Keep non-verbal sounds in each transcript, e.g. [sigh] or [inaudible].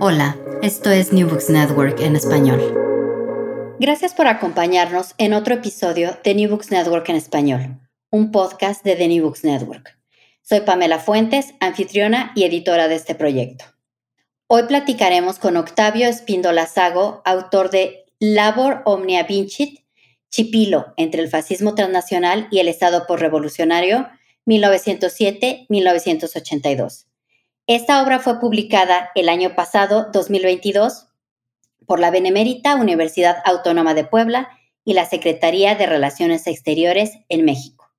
Hola, esto es New Books Network en español. Gracias por acompañarnos en otro episodio de New Books Network en español, un podcast de The New Books Network. Soy Pamela Fuentes, anfitriona y editora de este proyecto. Hoy platicaremos con Octavio Espíndola Sago, autor de Labor Omnia Vincit, Chipilo entre el fascismo transnacional y el Estado postrevolucionario 1907-1982 esta obra fue publicada el año pasado, 2022, por la Benemérita Universidad Autónoma de Puebla y la Secretaría de Relaciones Exteriores en México.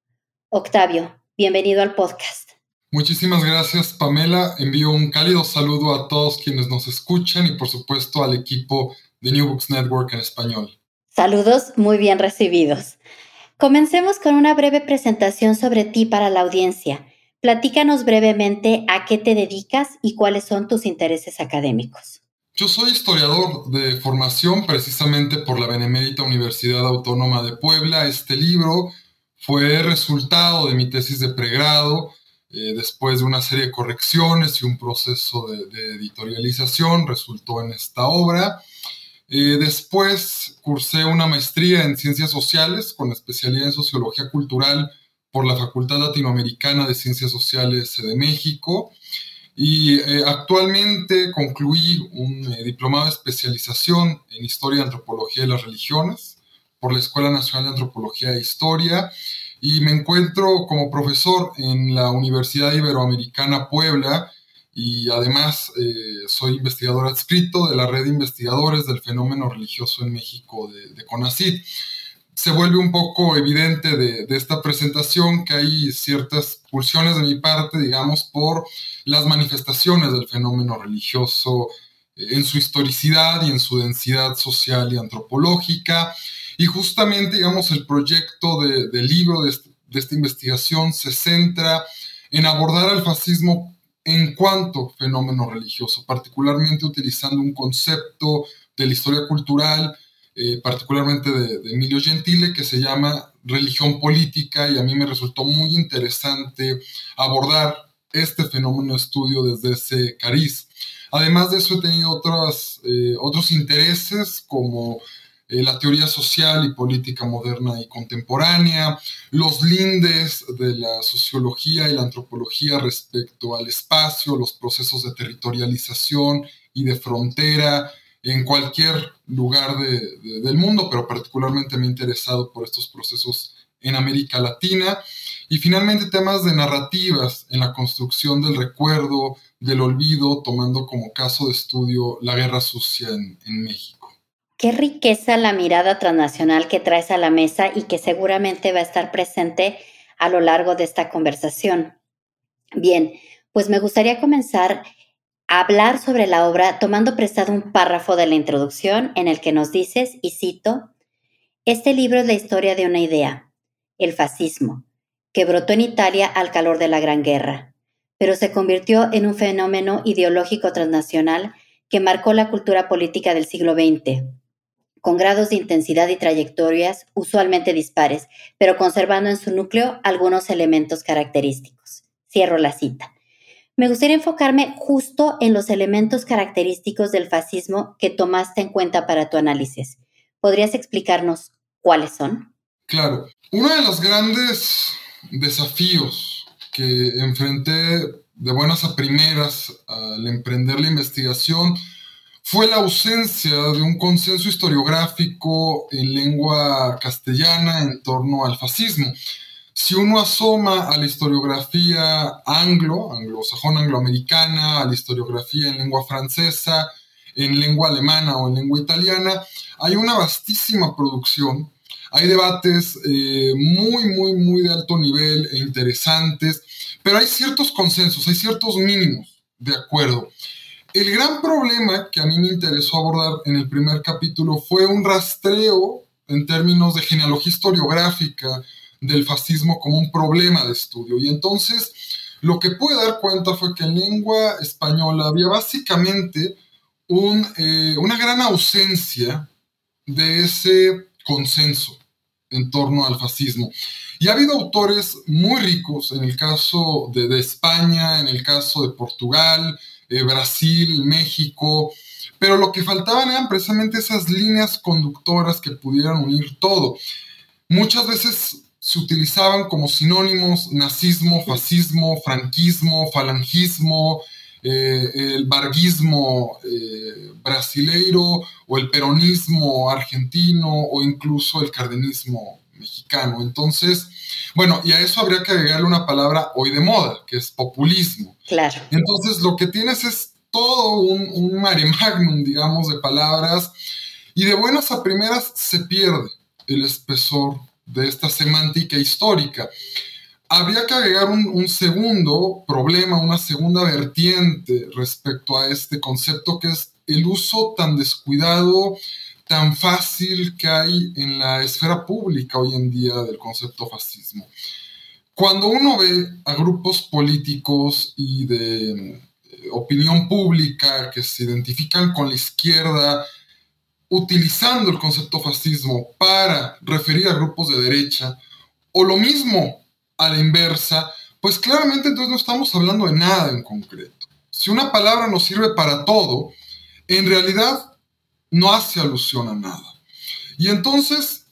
Octavio, bienvenido al podcast. Muchísimas gracias, Pamela. Envío un cálido saludo a todos quienes nos escuchan y, por supuesto, al equipo de New Books Network en español. Saludos muy bien recibidos. Comencemos con una breve presentación sobre ti para la audiencia. Platícanos brevemente a qué te dedicas y cuáles son tus intereses académicos. Yo soy historiador de formación precisamente por la Benemérita Universidad Autónoma de Puebla. Este libro fue resultado de mi tesis de pregrado. Eh, después de una serie de correcciones y un proceso de, editorialización, resultó en esta obra. Eh, después cursé una maestría en ciencias sociales con especialidad en sociología cultural por la Facultad Latinoamericana de Ciencias Sociales de México. Y eh, actualmente concluí un eh, diplomado de especialización en Historia Antropología de las Religiones por la Escuela Nacional de Antropología e Historia. Y me encuentro como profesor en la Universidad Iberoamericana Puebla. Y además eh, soy investigador adscrito de la red de investigadores del fenómeno religioso en México de, de se vuelve un poco evidente de, esta presentación que hay ciertas pulsiones de mi parte, digamos, por las manifestaciones del fenómeno religioso eh, en su historicidad y en su densidad social y antropológica. Y justamente, digamos, el proyecto del libro de, de esta investigación se centra en abordar al fascismo en cuanto fenómeno religioso, particularmente utilizando un concepto de la historia cultural eh, particularmente de, Emilio Gentile, que se llama Religión Política, y a mí me resultó muy interesante abordar este fenómeno de estudio desde ese cariz. Además de eso, he tenido otros, eh, otros intereses como eh, la teoría social y política moderna y contemporánea, los lindes de la sociología y la antropología respecto al espacio, los procesos de territorialización y de frontera, en cualquier lugar del mundo, pero particularmente me he interesado por estos procesos en América Latina. Y finalmente temas de narrativas en la construcción del recuerdo, del olvido, tomando como caso de estudio la guerra sucia en, en México. Qué riqueza la mirada transnacional que traes a la mesa y que seguramente va a estar presente a lo largo de esta conversación. Bien, pues me gustaría comenzar hablar sobre la obra tomando prestado un párrafo de la introducción en el que nos dices, y cito, Este libro es la historia de una idea, el fascismo, que brotó en Italia al calor de la Gran Guerra, pero se convirtió en un fenómeno ideológico transnacional que marcó la cultura política del siglo XX, con grados de intensidad y trayectorias usualmente dispares, pero conservando en su núcleo algunos elementos característicos. Cierro la cita. Me gustaría enfocarme justo en los elementos característicos del fascismo que tomaste en cuenta para tu análisis. ¿Podrías explicarnos cuáles son? Claro, uno de los grandes desafíos que enfrenté de buenas a primeras al emprender la investigación fue la ausencia de un consenso historiográfico en lengua castellana en torno al fascismo. Si uno asoma a la historiografía anglo, anglosajón angloamericana, a la historiografía en lengua francesa, en lengua alemana o en lengua italiana, hay una vastísima producción, hay debates eh, muy, muy, muy de alto nivel e interesantes, pero hay ciertos consensos, hay ciertos mínimos de acuerdo. El gran problema que a mí me interesó abordar en el primer capítulo fue un rastreo en términos de genealogía historiográfica del fascismo como un problema de estudio. Y entonces lo que pude dar cuenta fue que en lengua española había básicamente eh, una gran ausencia de ese consenso en torno al fascismo. Y ha habido autores muy ricos, en el caso de, España, en el caso de Portugal, eh, Brasil, México, pero lo que faltaban eran precisamente esas líneas conductoras que pudieran unir todo. Muchas veces se utilizaban como sinónimos nazismo, fascismo, franquismo, falangismo, eh, el barguismo eh, brasileiro o el peronismo argentino o incluso el cardenismo mexicano. Entonces, bueno, y a eso habría que agregarle una palabra hoy de moda, que es populismo. Claro. Entonces, lo que tienes es todo un, un mare magnum, digamos, de palabras, y de buenas a primeras se pierde el espesor de esta semántica histórica habría que agregar un, segundo problema, una segunda vertiente respecto a este concepto, que es el uso tan descuidado, tan fácil que hay en la esfera pública hoy en día del concepto fascismo. Cuando uno ve a grupos políticos y de eh, opinión pública que se identifican con la izquierda, utilizando el concepto fascismo para referir a grupos de derecha, o lo mismo a la inversa, pues claramente entonces no estamos hablando de nada en concreto. Si una palabra nos sirve para todo, en realidad no hace alusión a nada. Y entonces,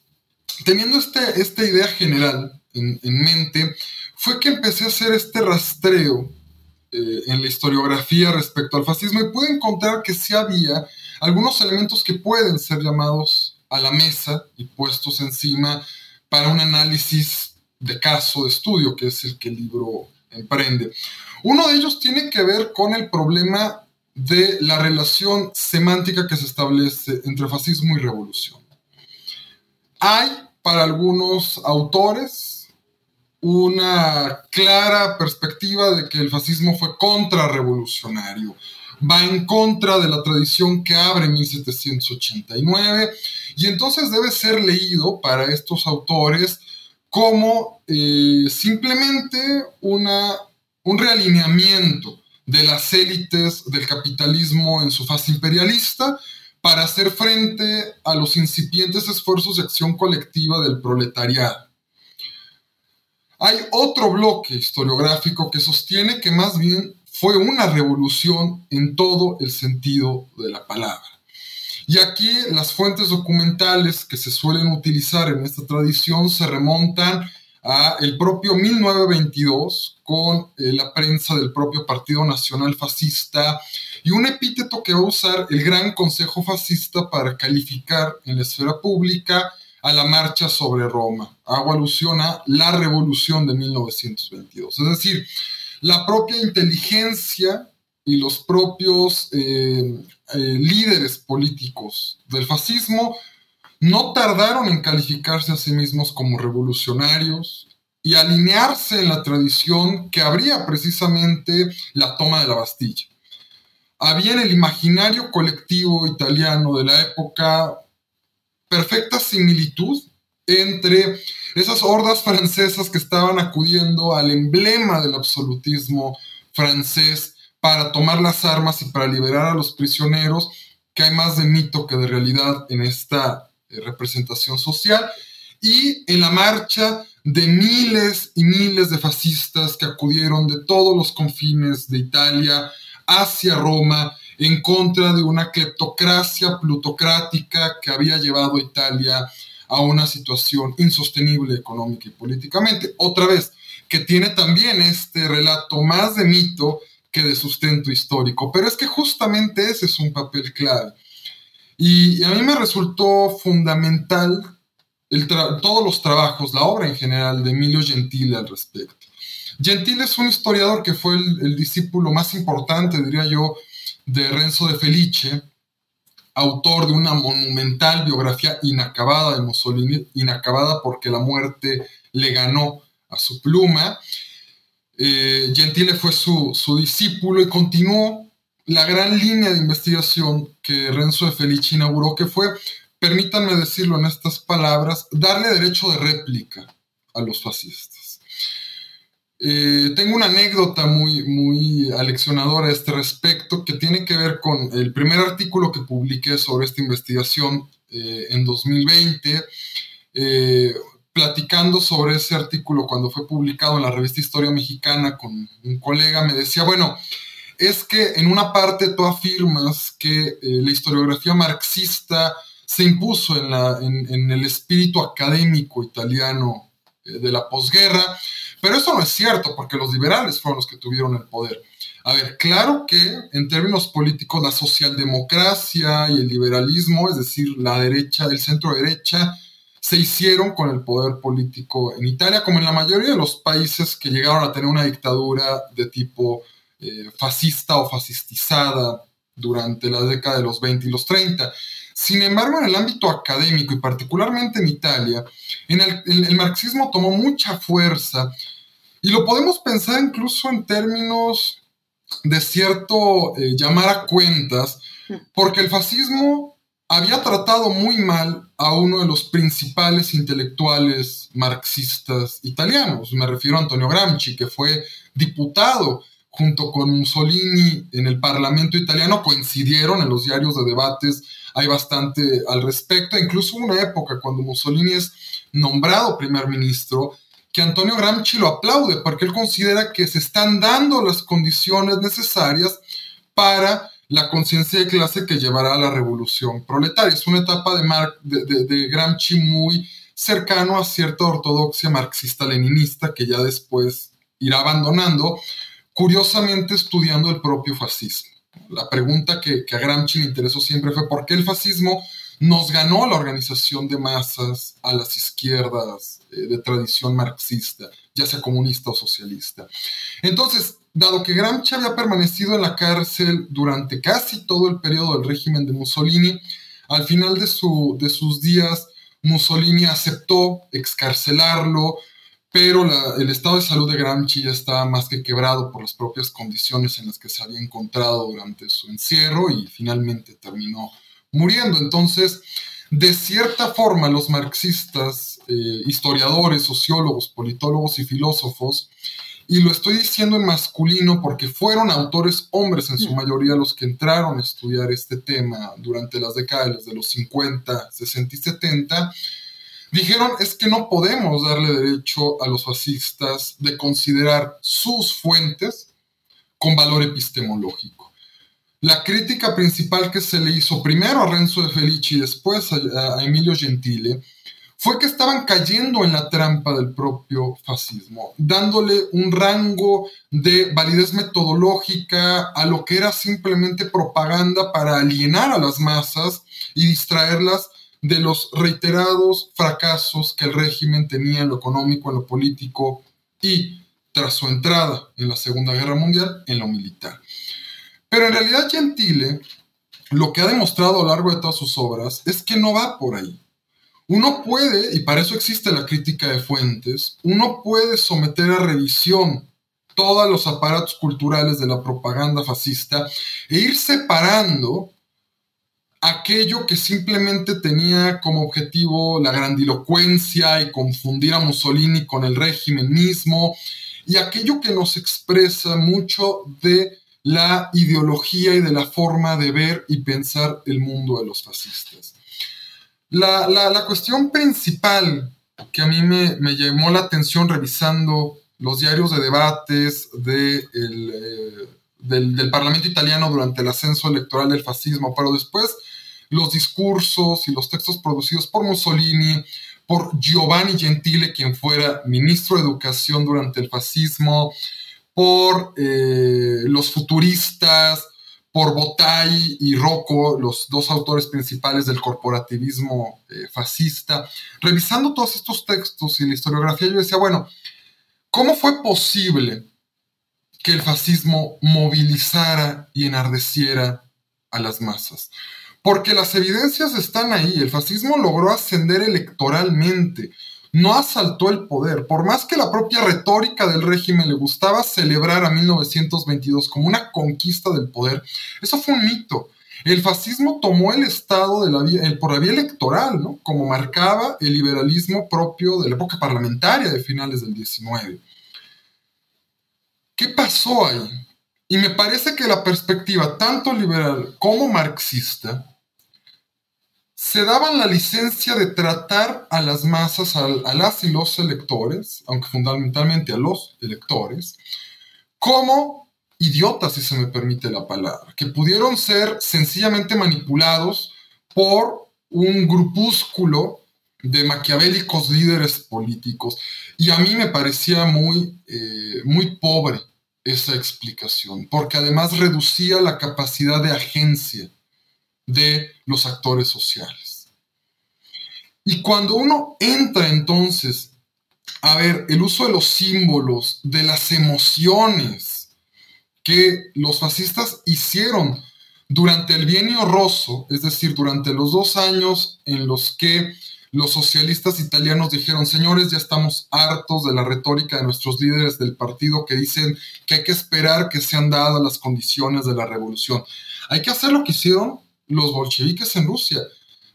teniendo este, esta idea general en, mente, fue que empecé a hacer este rastreo eh, en la historiografía respecto al fascismo y pude encontrar que sí había algunos elementos que pueden ser llamados a la mesa y puestos encima para un análisis de caso de estudio, que es el que el libro emprende. Uno de ellos tiene que ver con el problema de la relación semántica que se establece entre fascismo y revolución. Hay para algunos autores una clara perspectiva de que el fascismo fue contrarrevolucionario, va en contra de la tradición que abre 1789 y entonces debe ser leído para estos autores como eh, simplemente una, un realineamiento de las élites del capitalismo en su fase imperialista para hacer frente a los incipientes esfuerzos de acción colectiva del proletariado. Hay otro bloque historiográfico que sostiene que más bien fue una revolución en todo el sentido de la palabra. Y aquí las fuentes documentales que se suelen utilizar en esta tradición se remontan a el propio 1922 con eh, la prensa del propio Partido Nacional Fascista y un epíteto que va a usar el Gran Consejo Fascista para calificar en la esfera pública a la marcha sobre Roma. Hago alusión a la revolución de 1922. Es decir, la propia inteligencia y los propios eh, eh, líderes políticos del fascismo no tardaron en calificarse a sí mismos como revolucionarios y alinearse en la tradición que habría precisamente la toma de la Bastilla. Había en el imaginario colectivo italiano de la época perfecta similitud entre esas hordas francesas que estaban acudiendo al emblema del absolutismo francés para tomar las armas y para liberar a los prisioneros, que hay más de mito que de realidad en esta eh, representación social, y en la marcha de miles y miles de fascistas que acudieron de todos los confines de Italia hacia Roma en contra de una cleptocracia plutocrática que había llevado a Italia a una situación insostenible económica y políticamente. Otra vez, que tiene también este relato más de mito que de sustento histórico. Pero es que justamente ese es un papel clave. Y, a mí me resultó fundamental todos los trabajos, la obra en general de Emilio Gentile al respecto. Gentile es un historiador que fue el, discípulo más importante, diría yo, de Renzo de Felice, autor de una monumental biografía inacabada de Mussolini, inacabada porque la muerte le ganó a su pluma. Eh, Gentile fue su, su, discípulo y continuó la gran línea de investigación que Renzo de Felice inauguró, que fue, permítanme decirlo en estas palabras, darle derecho de réplica a los fascistas. Eh, tengo una anécdota muy, muy aleccionadora a este respecto que tiene que ver con el primer artículo que publiqué sobre esta investigación eh, en 2020 platicando sobre ese artículo cuando fue publicado en la revista Historia Mexicana con un colega, me decía, bueno, es que en una parte tú afirmas que eh, la historiografía marxista se impuso en, la, en, el espíritu académico italiano eh, de la posguerra, pero eso no es cierto porque los liberales fueron los que tuvieron el poder. A ver, claro que en términos políticos la socialdemocracia y el liberalismo, es decir, la derecha, el centro derecha, se hicieron con el poder político en Italia, como en la mayoría de los países que llegaron a tener una dictadura de tipo eh, fascista o fascistizada durante la década de los 20 y los 30. Sin embargo, en el ámbito académico y particularmente en Italia, en el, marxismo tomó mucha fuerza y lo podemos pensar incluso en términos de cierto eh, llamar a cuentas, porque el fascismo había tratado muy mal a uno de los principales intelectuales marxistas italianos. Me refiero a Antonio Gramsci, que fue diputado junto con Mussolini en el Parlamento italiano, coincidieron en los diarios de debates, hay bastante al respecto, incluso una época cuando Mussolini es nombrado primer ministro, que Antonio Gramsci lo aplaude porque él considera que se están dando las condiciones necesarias para la conciencia de clase que llevará a la revolución proletaria. Es una etapa de, de, de, Gramsci muy cercano a cierta ortodoxia marxista-leninista que ya después irá abandonando, curiosamente estudiando el propio fascismo. La pregunta que, a Gramsci le interesó siempre fue por qué el fascismo nos ganó la organización de masas a las izquierdas eh, de tradición marxista, ya sea comunista o socialista. Entonces, dado que Gramsci había permanecido en la cárcel durante casi todo el periodo del régimen de Mussolini, al final de, su, de sus días Mussolini aceptó excarcelarlo, pero el estado de salud de Gramsci ya estaba más que quebrado por las propias condiciones en las que se había encontrado durante su encierro y finalmente terminó muriendo. Entonces, de cierta forma, los marxistas, eh, historiadores, sociólogos, politólogos y filósofos y lo estoy diciendo en masculino porque fueron autores hombres en su mayoría los que entraron a estudiar este tema durante las décadas de los 50, 60 y 70. Dijeron es que no podemos darle derecho a los fascistas de considerar sus fuentes con valor epistemológico. La crítica principal que se le hizo primero a Renzo de Felici y después a, a Emilio Gentile fue que estaban cayendo en la trampa del propio fascismo, dándole un rango de validez metodológica a lo que era simplemente propaganda para alienar a las masas y distraerlas de los reiterados fracasos que el régimen tenía en lo económico, en lo político y, tras su entrada en la Segunda Guerra Mundial, en lo militar. Pero en realidad Gentile lo que ha demostrado a lo largo de todas sus obras es que no va por ahí uno puede, y para eso existe la crítica de fuentes, uno puede someter a revisión todos los aparatos culturales de la propaganda fascista e ir separando aquello que simplemente tenía como objetivo la grandilocuencia y confundir a Mussolini con el régimen mismo, y aquello que nos expresa mucho de la ideología y de la forma de ver y pensar el mundo de los fascistas. La, cuestión principal que a mí me, llamó la atención revisando los diarios de debates de eh, del, Parlamento italiano durante el ascenso electoral del fascismo, pero después los discursos y los textos producidos por Mussolini, por Giovanni Gentile, quien fuera ministro de Educación durante el fascismo, por eh, los futuristas, por Botay y Rocco, los dos autores principales del corporativismo eh, fascista. Revisando todos estos textos y la historiografía, yo decía, bueno, ¿cómo fue posible que el fascismo movilizara y enardeciera a las masas? Porque las evidencias están ahí. El fascismo logró ascender electoralmente, no asaltó el poder. Por más que la propia retórica del régimen le gustaba celebrar a 1922 como una conquista del poder, eso fue un mito. El fascismo tomó el Estado de la vía, por la vía electoral, ¿no? como marcaba el liberalismo propio de la época parlamentaria de finales del 19. ¿Qué pasó ahí? Y me parece que la perspectiva tanto liberal como marxista se daban la licencia de tratar a las masas, a, las y los electores, aunque fundamentalmente a los electores, como idiotas, si se me permite la palabra, que pudieron ser sencillamente manipulados por un grupúsculo de maquiavélicos líderes políticos. Y a mí me parecía muy, eh, muy pobre esa explicación, porque además reducía la capacidad de agencia de los actores sociales. Y cuando uno entra entonces a ver el uso de los símbolos, de las emociones que los fascistas hicieron durante el bienio rosso, es decir, durante los dos años en los que los socialistas italianos dijeron, señores, ya estamos hartos de la retórica de nuestros líderes del partido que dicen que hay que esperar que sean dadas las condiciones de la revolución. Hay que hacer lo que hicieron los bolcheviques en Rusia.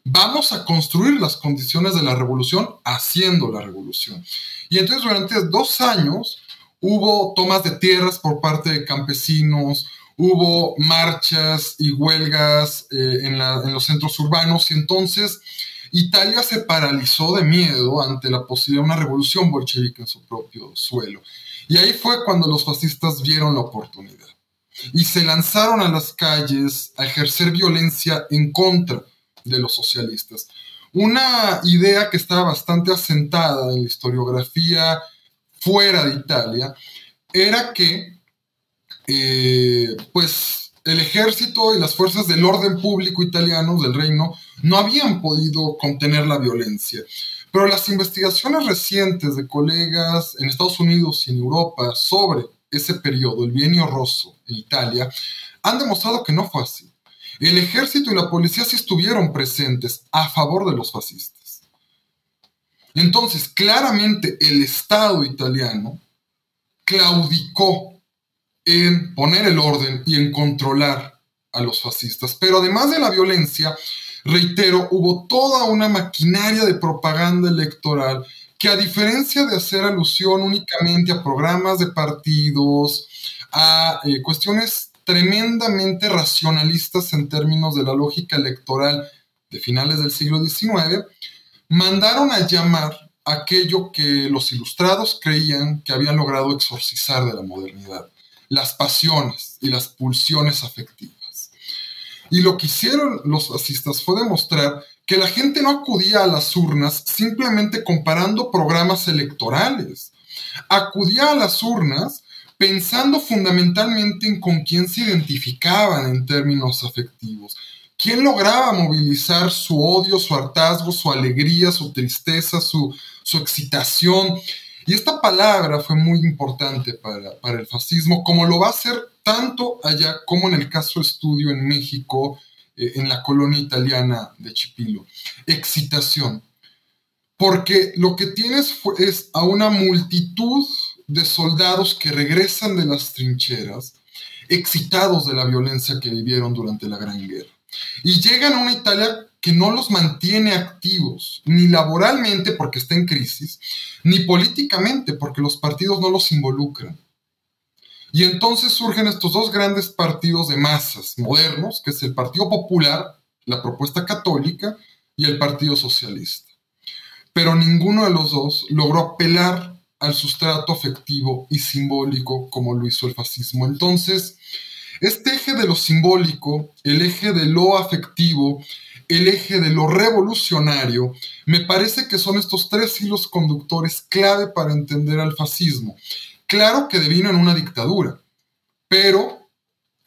Vamos a construir las condiciones de la revolución haciendo la revolución. Y entonces durante dos años hubo tomas de tierras por parte de campesinos, hubo marchas y huelgas eh, en, en los centros urbanos y entonces Italia se paralizó de miedo ante la posibilidad de una revolución bolchevique en su propio suelo. Y ahí fue cuando los fascistas vieron la oportunidad y se lanzaron a las calles a ejercer violencia en contra de los socialistas. Una idea que estaba bastante asentada en la historiografía fuera de Italia era que eh, pues el ejército y las fuerzas del orden público italiano del reino no habían podido contener la violencia. Pero las investigaciones recientes de colegas en Estados Unidos y en Europa sobre ese periodo, el bienio rosso en Italia, han demostrado que no fue así. El ejército y la policía sí estuvieron presentes a favor de los fascistas. Entonces, claramente el Estado italiano claudicó en poner el orden y en controlar a los fascistas. Pero además de la violencia, reitero, hubo toda una maquinaria de propaganda electoral que a diferencia de hacer alusión únicamente a programas de partidos, a eh, cuestiones tremendamente racionalistas en términos de la lógica electoral de finales del siglo XIX, mandaron a llamar aquello que los ilustrados creían que habían logrado exorcizar de la modernidad las pasiones y las pulsiones afectivas. Y lo que hicieron los fascistas fue demostrar que la gente no acudía a las urnas simplemente comparando programas electorales. Acudía a las urnas pensando fundamentalmente en con quién se identificaban en términos afectivos. ¿Quién lograba movilizar su odio, su hartazgo, su alegría, su tristeza, su, su excitación? Y esta palabra fue muy importante para, el fascismo, como lo va a ser tanto allá como en el caso estudio en México, eh, en la colonia italiana de Chipilo. Excitación. Porque lo que tienes es a una multitud de soldados que regresan de las trincheras, excitados de la violencia que vivieron durante la Gran Guerra. Y llegan a una Italia que no los mantiene activos, ni laboralmente porque está en crisis, ni políticamente porque los partidos no los involucran. Y entonces surgen estos dos grandes partidos de masas modernos, que es el Partido Popular, la propuesta católica, y el Partido Socialista. Pero ninguno de los dos logró apelar al sustrato afectivo y simbólico como lo hizo el fascismo. Entonces, este eje de lo simbólico, el eje de lo afectivo, el eje de lo revolucionario, me parece que son estos tres hilos conductores clave para entender al fascismo. claro que devino en una dictadura, pero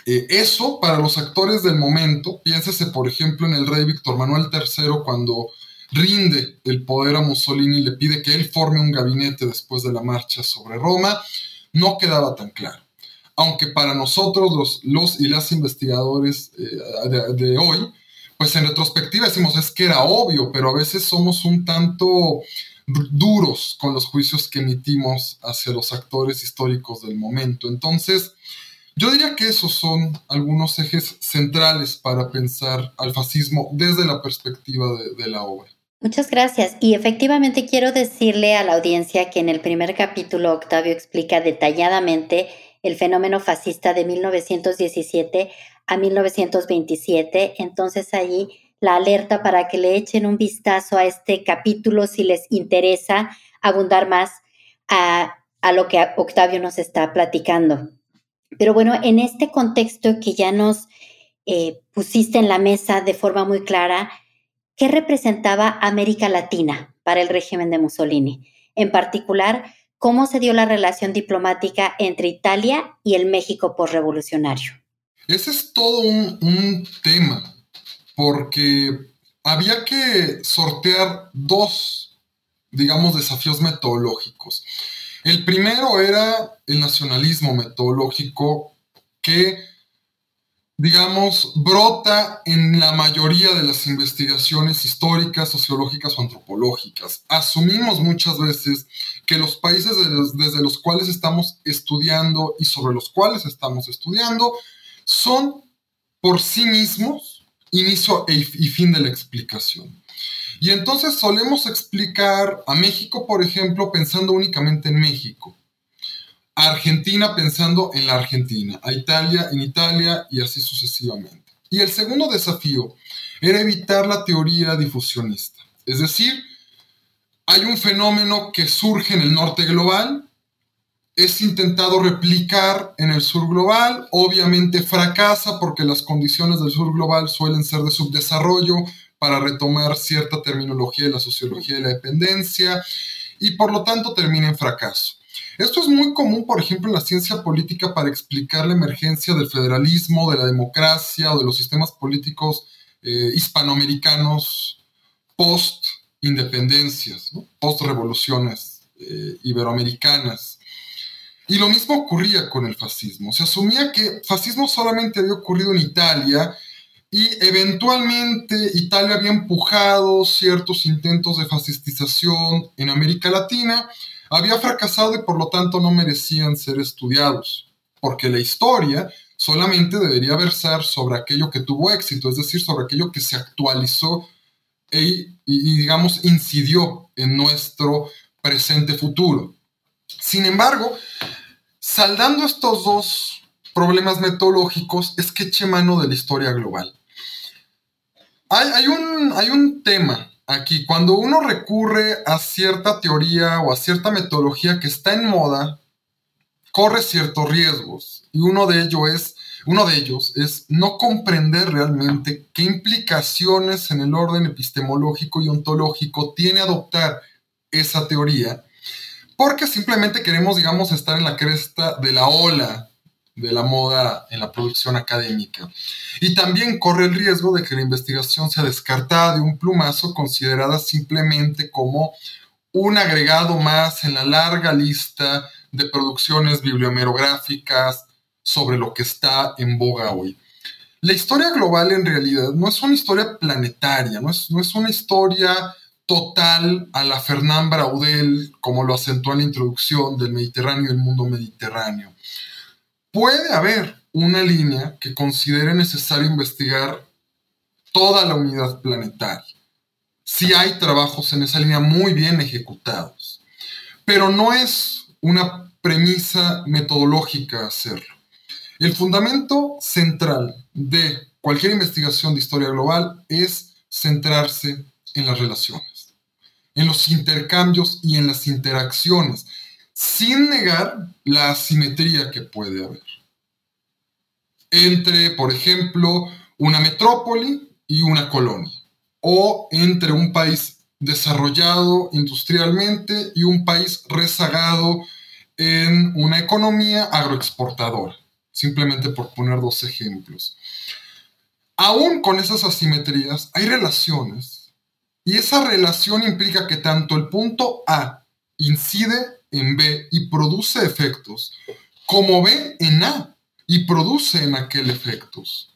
eh, eso para los actores del momento, piénsese por ejemplo en el rey Víctor Manuel III cuando rinde el poder a Mussolini y le pide que él forme un gabinete después de la marcha sobre Roma, no quedaba tan claro. Aunque para nosotros, los, y las investigadores eh, de, hoy, pues en retrospectiva decimos es que era obvio, pero a veces somos un tanto duros con los juicios que emitimos hacia los actores históricos del momento. Entonces, yo diría que esos son algunos ejes centrales para pensar al fascismo desde la perspectiva de la obra. Muchas gracias. Y efectivamente quiero decirle a la audiencia que en el primer capítulo Octavio explica detalladamente el fenómeno fascista de 1917 a 1927. Entonces ahí la alerta para que le echen un vistazo a este capítulo si les interesa abundar más a, lo que Octavio nos está platicando. Pero bueno, en este contexto que ya nos eh, pusiste en la mesa de forma muy clara, ¿qué representaba América Latina para el régimen de Mussolini? En particular, ¿cómo se dio la relación diplomática entre Italia y el México postrevolucionario? Ese es todo un, tema, porque había que sortear dos, digamos, desafíos metodológicos. El primero era el nacionalismo metodológico que digamos, brota en la mayoría de las investigaciones históricas, sociológicas o antropológicas. Asumimos muchas veces que los países desde los cuales estamos estudiando y sobre los cuales estamos estudiando son por sí mismos inicio y fin de la explicación. Y entonces solemos explicar a México, por ejemplo, pensando únicamente en México Argentina pensando en la Argentina, a Italia en Italia y así sucesivamente. Y el segundo desafío era evitar la teoría difusionista. Es decir, hay un fenómeno que surge en el norte global, es intentado replicar en el sur global, obviamente fracasa porque las condiciones del sur global suelen ser de subdesarrollo para retomar cierta terminología de la sociología de la dependencia y por lo tanto termina en fracaso. Esto es muy común, por ejemplo, en la ciencia política para explicar la emergencia del federalismo, de la democracia o de los sistemas políticos eh, hispanoamericanos post-independencias, post-revoluciones eh, iberoamericanas. Y lo mismo ocurría con el fascismo. Se asumía que fascismo solamente había ocurrido en Italia y eventualmente Italia había empujado ciertos intentos de fascistización en América Latina había fracasado y por lo tanto no merecían ser estudiados, porque la historia solamente debería versar sobre aquello que tuvo éxito, es decir, sobre aquello que se actualizó e, y, digamos, incidió en nuestro presente futuro. Sin embargo, saldando estos dos problemas metodológicos, es que eche mano de la historia global. Hay, un, hay un tema aquí, cuando uno recurre a cierta teoría o a cierta metodología que está en moda, corre ciertos riesgos. Y uno de ellos es, uno de ellos es no comprender realmente qué implicaciones en el orden epistemológico y ontológico tiene adoptar esa teoría, porque simplemente queremos, digamos, estar en la cresta de la ola de la moda en la producción académica. Y también corre el riesgo de que la investigación sea descartada de un plumazo, considerada simplemente como un agregado más en la larga lista de producciones bibliomerográficas sobre lo que está en boga hoy. La historia global en realidad no es una historia planetaria, no es, no es una historia total a la Fernán Braudel, como lo acentuó en la introducción del Mediterráneo y el mundo mediterráneo puede haber una línea que considere necesario investigar toda la unidad planetaria. Si hay trabajos en esa línea muy bien ejecutados, pero no es una premisa metodológica hacerlo. El fundamento central de cualquier investigación de historia global es centrarse en las relaciones, en los intercambios y en las interacciones sin negar la asimetría que puede haber entre, por ejemplo, una metrópoli y una colonia, o entre un país desarrollado industrialmente y un país rezagado en una economía agroexportadora, simplemente por poner dos ejemplos. Aún con esas asimetrías hay relaciones y esa relación implica que tanto el punto A incide en B y produce efectos, como B en A y produce en aquel efectos.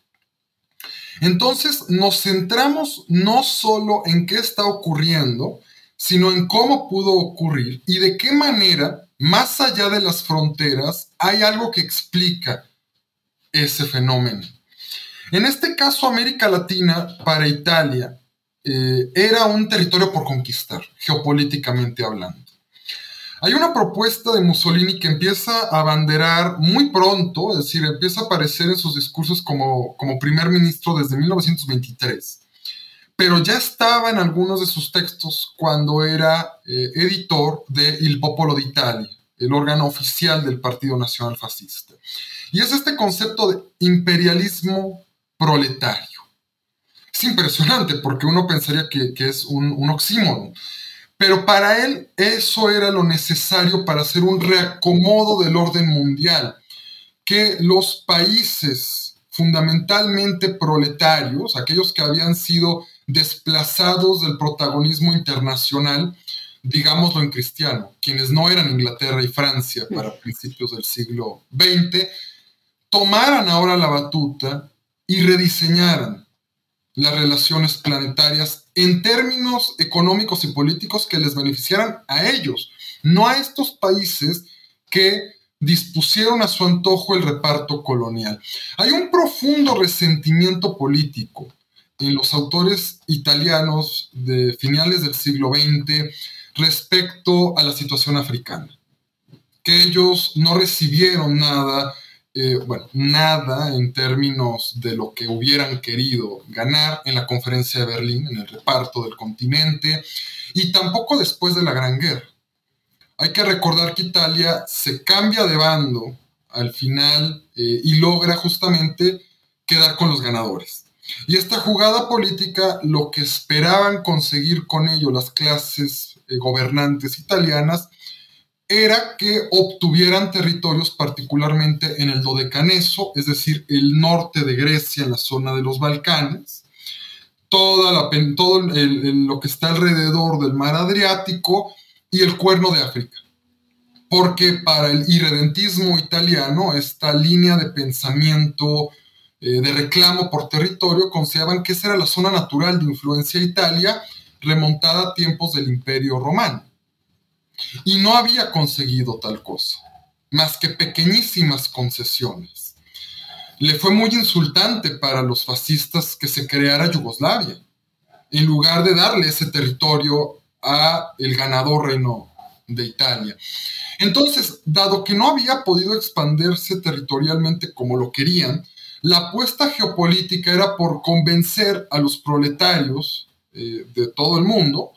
Entonces nos centramos no solo en qué está ocurriendo, sino en cómo pudo ocurrir y de qué manera, más allá de las fronteras, hay algo que explica ese fenómeno. En este caso, América Latina para Italia eh, era un territorio por conquistar, geopolíticamente hablando. Hay una propuesta de Mussolini que empieza a abanderar muy pronto, es decir, empieza a aparecer en sus discursos como, como primer ministro desde 1923, pero ya estaba en algunos de sus textos cuando era eh, editor de Il Popolo d'Italia, el órgano oficial del Partido Nacional Fascista. Y es este concepto de imperialismo proletario. Es impresionante porque uno pensaría que, es un, un. Pero para él eso era lo necesario para hacer un reacomodo del orden mundial, que los países fundamentalmente proletarios, aquellos que habían sido desplazados del protagonismo internacional, digámoslo en cristiano, quienes no eran Inglaterra y Francia para principios del siglo XX, tomaran ahora la batuta y rediseñaran las relaciones planetarias en términos económicos y políticos que les beneficiaran a ellos, no a estos países que dispusieron a su antojo el reparto colonial. Hay un profundo resentimiento político en los autores italianos de finales del siglo XX respecto a la situación africana, que ellos no recibieron nada eh, bueno, nada en términos de lo que hubieran querido ganar en la conferencia de Berlín, en el reparto del continente, y tampoco después de la Gran Guerra. Hay que recordar que Italia se cambia de bando al final eh, y logra justamente quedar con los ganadores. Y esta jugada política, lo que esperaban conseguir con ello las clases eh, gobernantes italianas, era que obtuvieran territorios particularmente en el Dodecaneso, es decir, el norte de Grecia, en la zona de los Balcanes, toda la, todo lo que está alrededor del mar Adriático y el cuerno de África. Porque para el irredentismo italiano, esta línea de pensamiento, eh, de reclamo por territorio, consideraban que esa era la zona natural de influencia de Italia, remontada a tiempos del Imperio Romano y no había conseguido tal cosa, más que pequeñísimas concesiones. Le fue muy insultante para los fascistas que se creara Yugoslavia, en lugar de darle ese territorio a el ganador reino de Italia. Entonces, dado que no había podido expandirse territorialmente como lo querían, la apuesta geopolítica era por convencer a los proletarios eh, de todo el mundo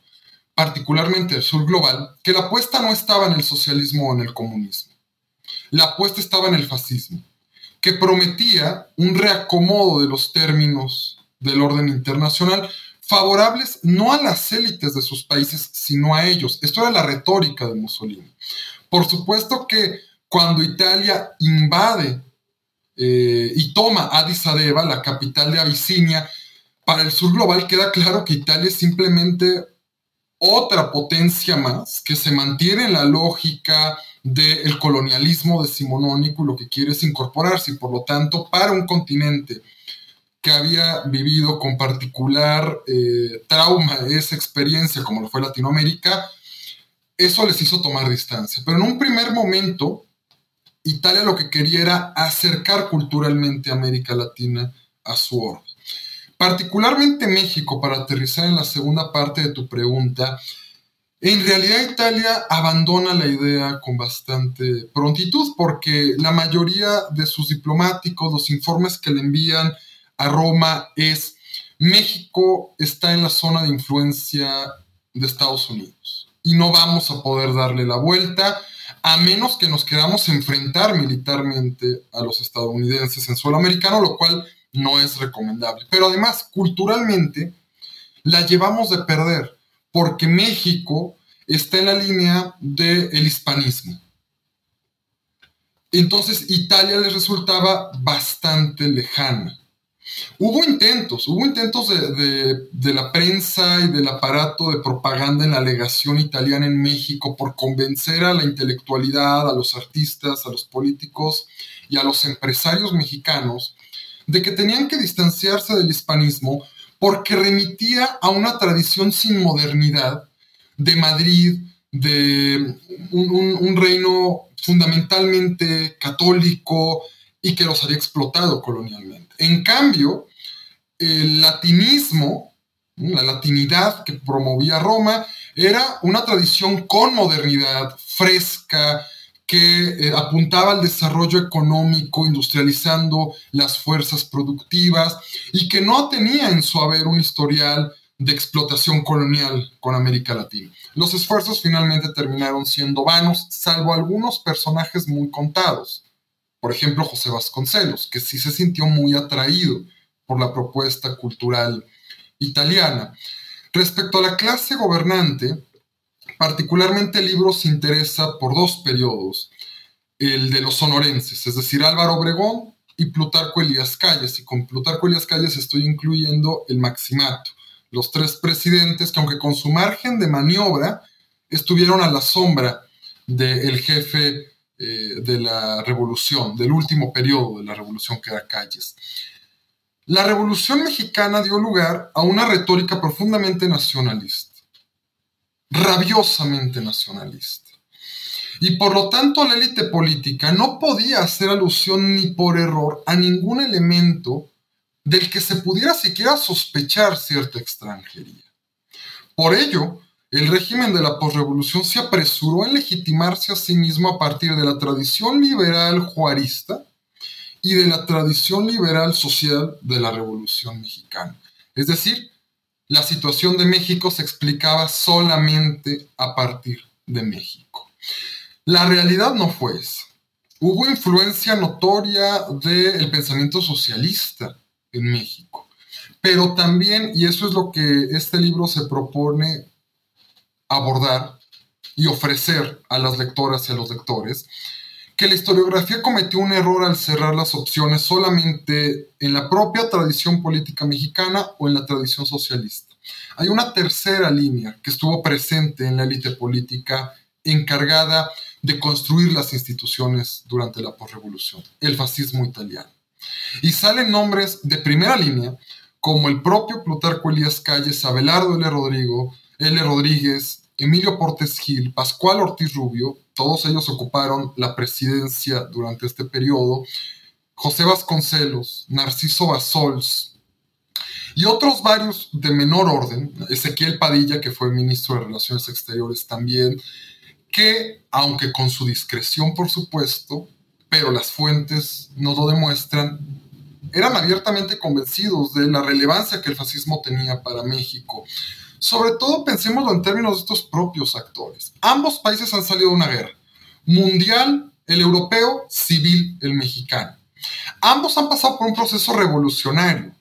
particularmente el sur global, que la apuesta no estaba en el socialismo o en el comunismo. La apuesta estaba en el fascismo, que prometía un reacomodo de los términos del orden internacional favorables no a las élites de sus países, sino a ellos. Esto era la retórica de Mussolini. Por supuesto que cuando Italia invade eh, y toma Addis Abeba, la capital de Abisinia, para el sur global queda claro que Italia es simplemente otra potencia más que se mantiene en la lógica del colonialismo decimonónico y lo que quiere es incorporarse y por lo tanto para un continente que había vivido con particular eh, trauma esa experiencia como lo fue Latinoamérica, eso les hizo tomar distancia. Pero en un primer momento, Italia lo que quería era acercar culturalmente a América Latina a su orden. Particularmente México, para aterrizar en la segunda parte de tu pregunta, en realidad Italia abandona la idea con bastante prontitud porque la mayoría de sus diplomáticos, los informes que le envían a Roma es México está en la zona de influencia de Estados Unidos y no vamos a poder darle la vuelta a menos que nos queramos enfrentar militarmente a los estadounidenses en suelo americano, lo cual no es recomendable. Pero además, culturalmente, la llevamos de perder, porque México está en la línea del hispanismo. Entonces Italia les resultaba bastante lejana. Hubo intentos, hubo intentos de, la prensa y del aparato de propaganda en la legación italiana en México por convencer a la intelectualidad, a los artistas, a los políticos y a los empresarios mexicanos de que tenían que distanciarse del hispanismo porque remitía a una tradición sin modernidad de Madrid, de un reino fundamentalmente católico y que los había explotado colonialmente. En cambio, el latinismo, la latinidad que promovía Roma, era una tradición con modernidad, fresca, que eh, apuntaba al desarrollo económico, industrializando las fuerzas productivas y que no tenía en su haber un historial de explotación colonial con América Latina. Los esfuerzos finalmente terminaron siendo vanos, salvo algunos personajes muy contados. Por ejemplo, José Vasconcelos, que sí se sintió muy atraído por la propuesta cultural italiana. Respecto a la clase gobernante, particularmente el libro se interesa por dos periodos, el de los sonorenses, es decir, Álvaro Obregón y Plutarco Elías Calles, y con Plutarco Elías Calles estoy incluyendo el Maximato, los tres presidentes que aunque con su margen de maniobra estuvieron a la sombra del jefe eh, de la revolución, del último periodo de la revolución que era Calles. La revolución mexicana dio lugar a una retórica profundamente nacionalista, rabiosamente nacionalista. Y por lo tanto la élite política no podía hacer alusión ni por error a ningún elemento del que se pudiera siquiera sospechar cierta extranjería. Por ello, el régimen de la posrevolución se apresuró a legitimarse a sí mismo a partir de la tradición liberal juarista y de la tradición liberal social de la Revolución Mexicana. Es decir, la situación de México se explicaba solamente a partir de México. La realidad no fue esa. Hubo influencia notoria del pensamiento socialista en México, pero también, y eso es lo que este libro se propone abordar y ofrecer a las lectoras y a los lectores que la historiografía cometió un error al cerrar las opciones solamente en la propia tradición política mexicana o en la tradición socialista. Hay una tercera línea que estuvo presente en la élite política encargada de construir las instituciones durante la posrevolución, el fascismo italiano. Y salen nombres de primera línea como el propio Plutarco Elías Calles, Abelardo L. Rodrigo, L. Rodríguez, Emilio Portes Gil, Pascual Ortiz Rubio, todos ellos ocuparon la presidencia durante este periodo, José Vasconcelos, Narciso Basols y otros varios de menor orden, Ezequiel Padilla, que fue ministro de Relaciones Exteriores también, que, aunque con su discreción por supuesto, pero las fuentes no lo demuestran, eran abiertamente convencidos de la relevancia que el fascismo tenía para México sobre todo pensémoslo en términos de estos propios actores. Ambos países han salido de una guerra. Mundial, el europeo, civil, el mexicano. Ambos han pasado por un proceso revolucionario.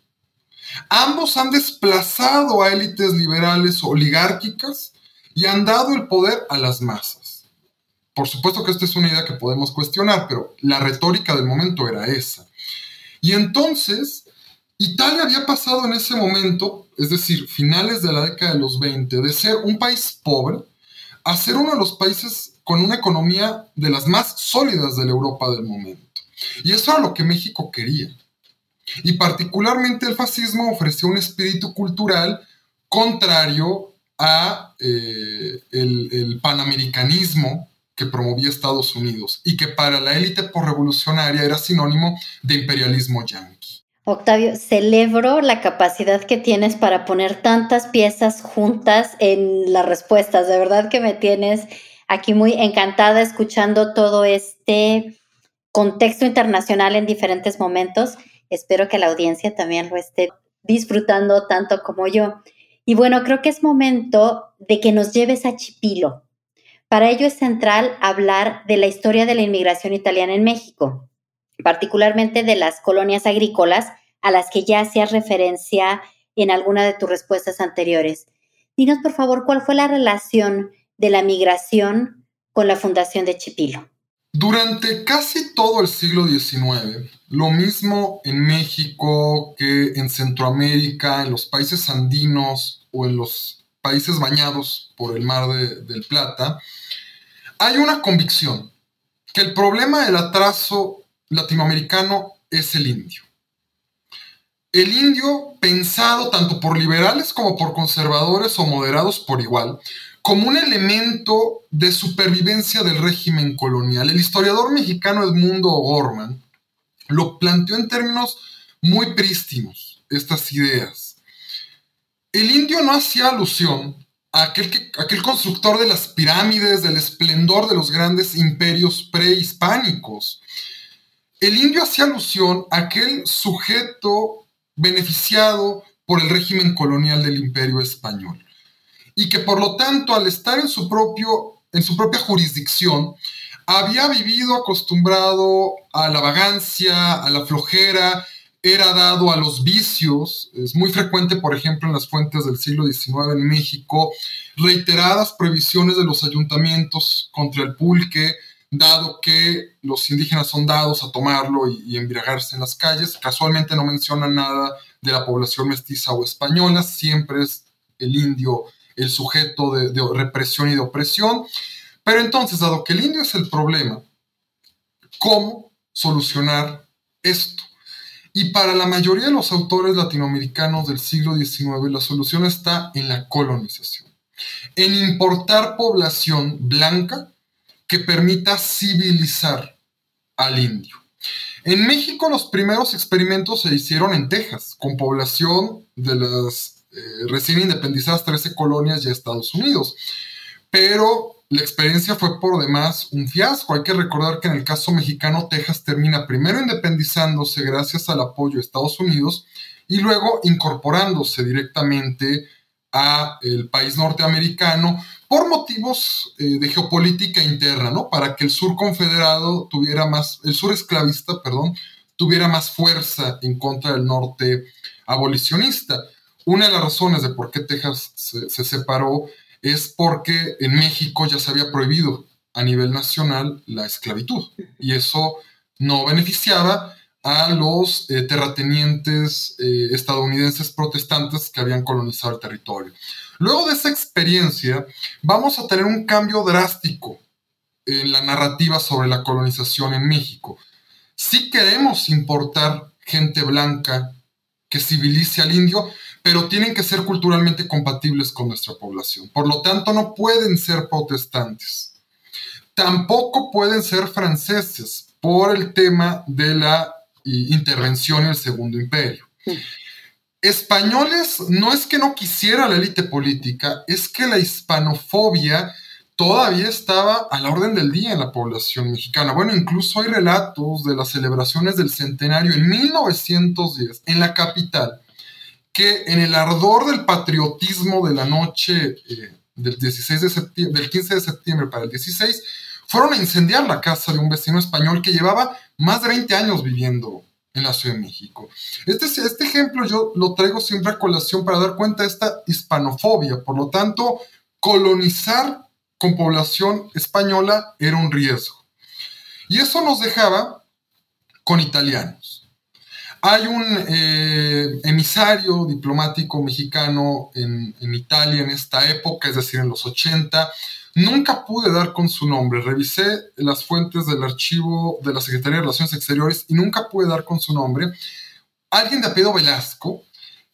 Ambos han desplazado a élites liberales oligárquicas y han dado el poder a las masas. Por supuesto que esta es una idea que podemos cuestionar, pero la retórica del momento era esa. Y entonces, Italia había pasado en ese momento, es decir, finales de la década de los 20, de ser un país pobre a ser uno de los países con una economía de las más sólidas de la Europa del momento. Y eso era lo que México quería. Y particularmente el fascismo ofreció un espíritu cultural contrario a eh, el, panamericanismo que promovía Estados Unidos y que para la élite revolucionaria era sinónimo de imperialismo yanqui. Octavio, celebro la capacidad que tienes para poner tantas piezas juntas en las respuestas. De verdad que me tienes aquí muy encantada escuchando todo este contexto internacional en diferentes momentos. Espero que la audiencia también lo esté disfrutando tanto como yo. Y bueno, creo que es momento de que nos lleves a Chipilo. Para ello es central hablar de la historia de la inmigración italiana en México particularmente de las colonias agrícolas a las que ya hacías referencia en alguna de tus respuestas anteriores. Dinos, por favor, cuál fue la relación de la migración con la fundación de Chipilo. Durante casi todo el siglo XIX, lo mismo en México que en Centroamérica, en los países andinos o en los países bañados por el Mar del Plata, hay una convicción que el problema del atraso latinoamericano es el indio. El indio, pensado tanto por liberales como por conservadores o moderados por igual, como un elemento de supervivencia del régimen colonial. El historiador mexicano Edmundo Gorman lo planteó en términos muy prístinos, estas ideas. El indio no hacía alusión a aquel, aquel constructor de las pirámides, del esplendor de los grandes imperios prehispánicos. El indio hacía alusión a aquel sujeto beneficiado por el régimen colonial del imperio español y que por lo tanto al estar en su, propio, en su propia jurisdicción, había vivido acostumbrado a la vagancia, a la flojera, era dado a los vicios. Es muy frecuente, por ejemplo, en las fuentes del siglo XIX en México, reiteradas prohibiciones de los ayuntamientos contra el pulque, dado que los indígenas son dados a tomarlo y, embriagarse en las calles. Casualmente no mencionan nada de la población mestiza o española, siempre es el indio el sujeto de, represión y de opresión. Pero entonces, dado que el indio es el problema, ¿cómo solucionar esto? Y para la mayoría de los autores latinoamericanos del siglo XIX, la solución está en la colonización, en importar población blanca que permita civilizar al indio. En México los primeros experimentos se hicieron en Texas, con población de las eh, recién independizadas 13 colonias ya Estados Unidos. Pero la experiencia fue por demás un fiasco. Hay que recordar que en el caso mexicano, Texas termina primero independizándose gracias al apoyo de Estados Unidos y luego incorporándose directamente a el país norteamericano por motivos eh, de geopolítica interna, ¿no? Para que el sur confederado tuviera más, el sur esclavista, perdón, tuviera más fuerza en contra del norte abolicionista. Una de las razones de por qué Texas se, separó es porque en México ya se había prohibido a nivel nacional la esclavitud y eso no beneficiaba a los eh, terratenientes eh, estadounidenses protestantes que habían colonizado el territorio. Luego de esa experiencia, vamos a tener un cambio drástico en la narrativa sobre la colonización en México. Si queremos importar gente blanca que civilice al indio, pero tienen que ser culturalmente compatibles con nuestra población. Por lo tanto, no pueden ser protestantes. Tampoco pueden ser franceses por el tema de la intervención en el Segundo Imperio. Españoles no es que no quisiera la élite política, es que la hispanofobia todavía estaba a la orden del día en la población mexicana. Bueno, incluso hay relatos de las celebraciones del centenario en 1910 en la capital, que en el ardor del patriotismo de la noche eh, del, 16 de septiembre, del 15 de septiembre para el 16, fueron a incendiar la casa de un vecino español que llevaba más de 20 años viviendo en la Ciudad de México. Este, este ejemplo yo lo traigo siempre a colación para dar cuenta de esta hispanofobia. Por lo tanto, colonizar con población española era un riesgo. Y eso nos dejaba con italianos. Hay un eh, emisario diplomático mexicano en, Italia en esta época, es decir, en los 80. Nunca pude dar con su nombre. Revisé las fuentes del archivo de la Secretaría de Relaciones Exteriores y nunca pude dar con su nombre. Alguien de apellido Velasco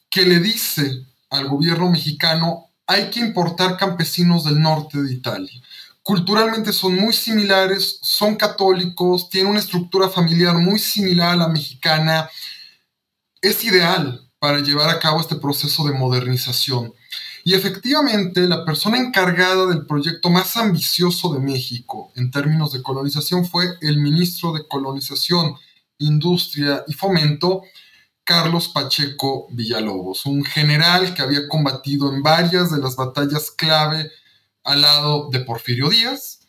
que le dice al gobierno mexicano hay que importar campesinos del norte de Italia. Culturalmente son muy similares, son católicos, tienen una estructura familiar muy similar a la mexicana, es ideal para llevar a cabo este proceso de modernización. Y efectivamente, la persona encargada del proyecto más ambicioso de México en términos de colonización fue el ministro de Colonización, Industria y Fomento, Carlos Pacheco Villalobos, un general que había combatido en varias de las batallas clave al lado de Porfirio Díaz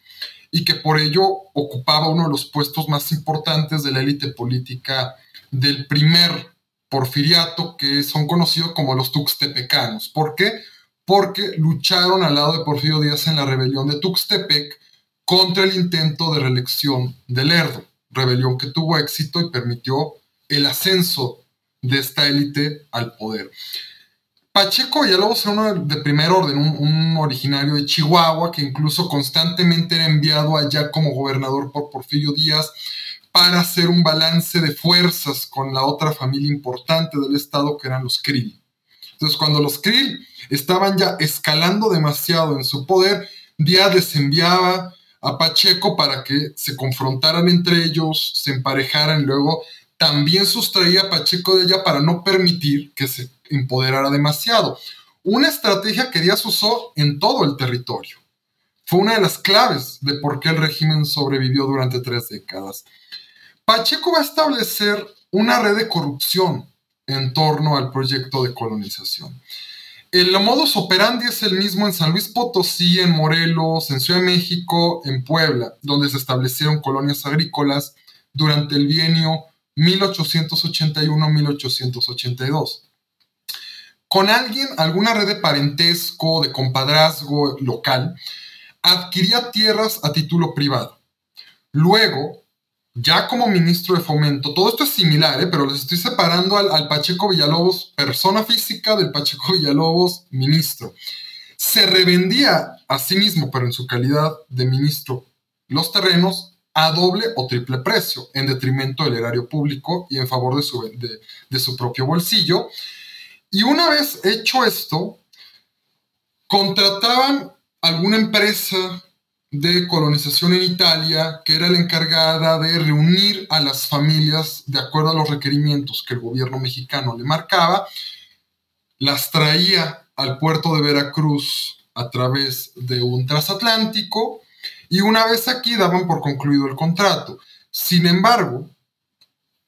y que por ello ocupaba uno de los puestos más importantes de la élite política del primer porfiriato que son conocidos como los tuxtepecanos. ¿Por qué? Porque lucharon al lado de Porfirio Díaz en la rebelión de Tuxtepec contra el intento de reelección de Lerdo, rebelión que tuvo éxito y permitió el ascenso de esta élite al poder. Pacheco Villalobos era uno de primer orden, un, originario de Chihuahua que incluso constantemente era enviado allá como gobernador por Porfirio Díaz para hacer un balance de fuerzas con la otra familia importante del estado que eran los Krill. Entonces cuando los Krill estaban ya escalando demasiado en su poder, Díaz les enviaba a Pacheco para que se confrontaran entre ellos, se emparejaran luego también sustraía a Pacheco de ella para no permitir que se empoderara demasiado. Una estrategia que Díaz usó en todo el territorio. Fue una de las claves de por qué el régimen sobrevivió durante tres décadas. Pacheco va a establecer una red de corrupción en torno al proyecto de colonización. El modus operandi es el mismo en San Luis Potosí, en Morelos, en Ciudad de México, en Puebla, donde se establecieron colonias agrícolas durante el bienio 1881-1882. Con alguien, alguna red de parentesco, de compadrazgo local, adquiría tierras a título privado. Luego, ya como ministro de fomento, todo esto es similar, ¿eh? pero les estoy separando al, al, Pacheco Villalobos, persona física, del Pacheco Villalobos, ministro. Se revendía a sí mismo, pero en su calidad de ministro, los terrenos a doble o triple precio, en detrimento del erario público y en favor de su, de, su propio bolsillo. Y una vez hecho esto, contrataban alguna empresa de colonización en Italia que era la encargada de reunir a las familias de acuerdo a los requerimientos que el gobierno mexicano le marcaba, las traía al puerto de Veracruz a través de un transatlántico y una vez aquí daban por concluido el contrato. Sin embargo,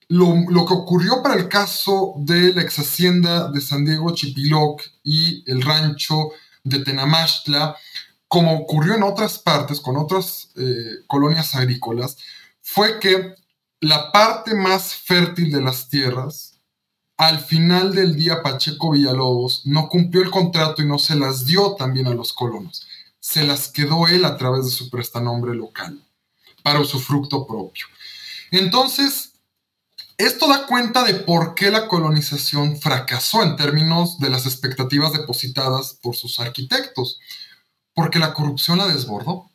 lo, que ocurrió para el caso de la ex hacienda de San Diego Chipiloc y el rancho de Tenamastla, como ocurrió en otras partes, con otras eh, colonias agrícolas, fue que la parte más fértil de las tierras, al final del día Pacheco Villalobos no cumplió el contrato y no se las dio también a los colonos se las quedó él a través de su prestanombre local, para su fruto propio. Entonces, esto da cuenta de por qué la colonización fracasó en términos de las expectativas depositadas por sus arquitectos, porque la corrupción la desbordó.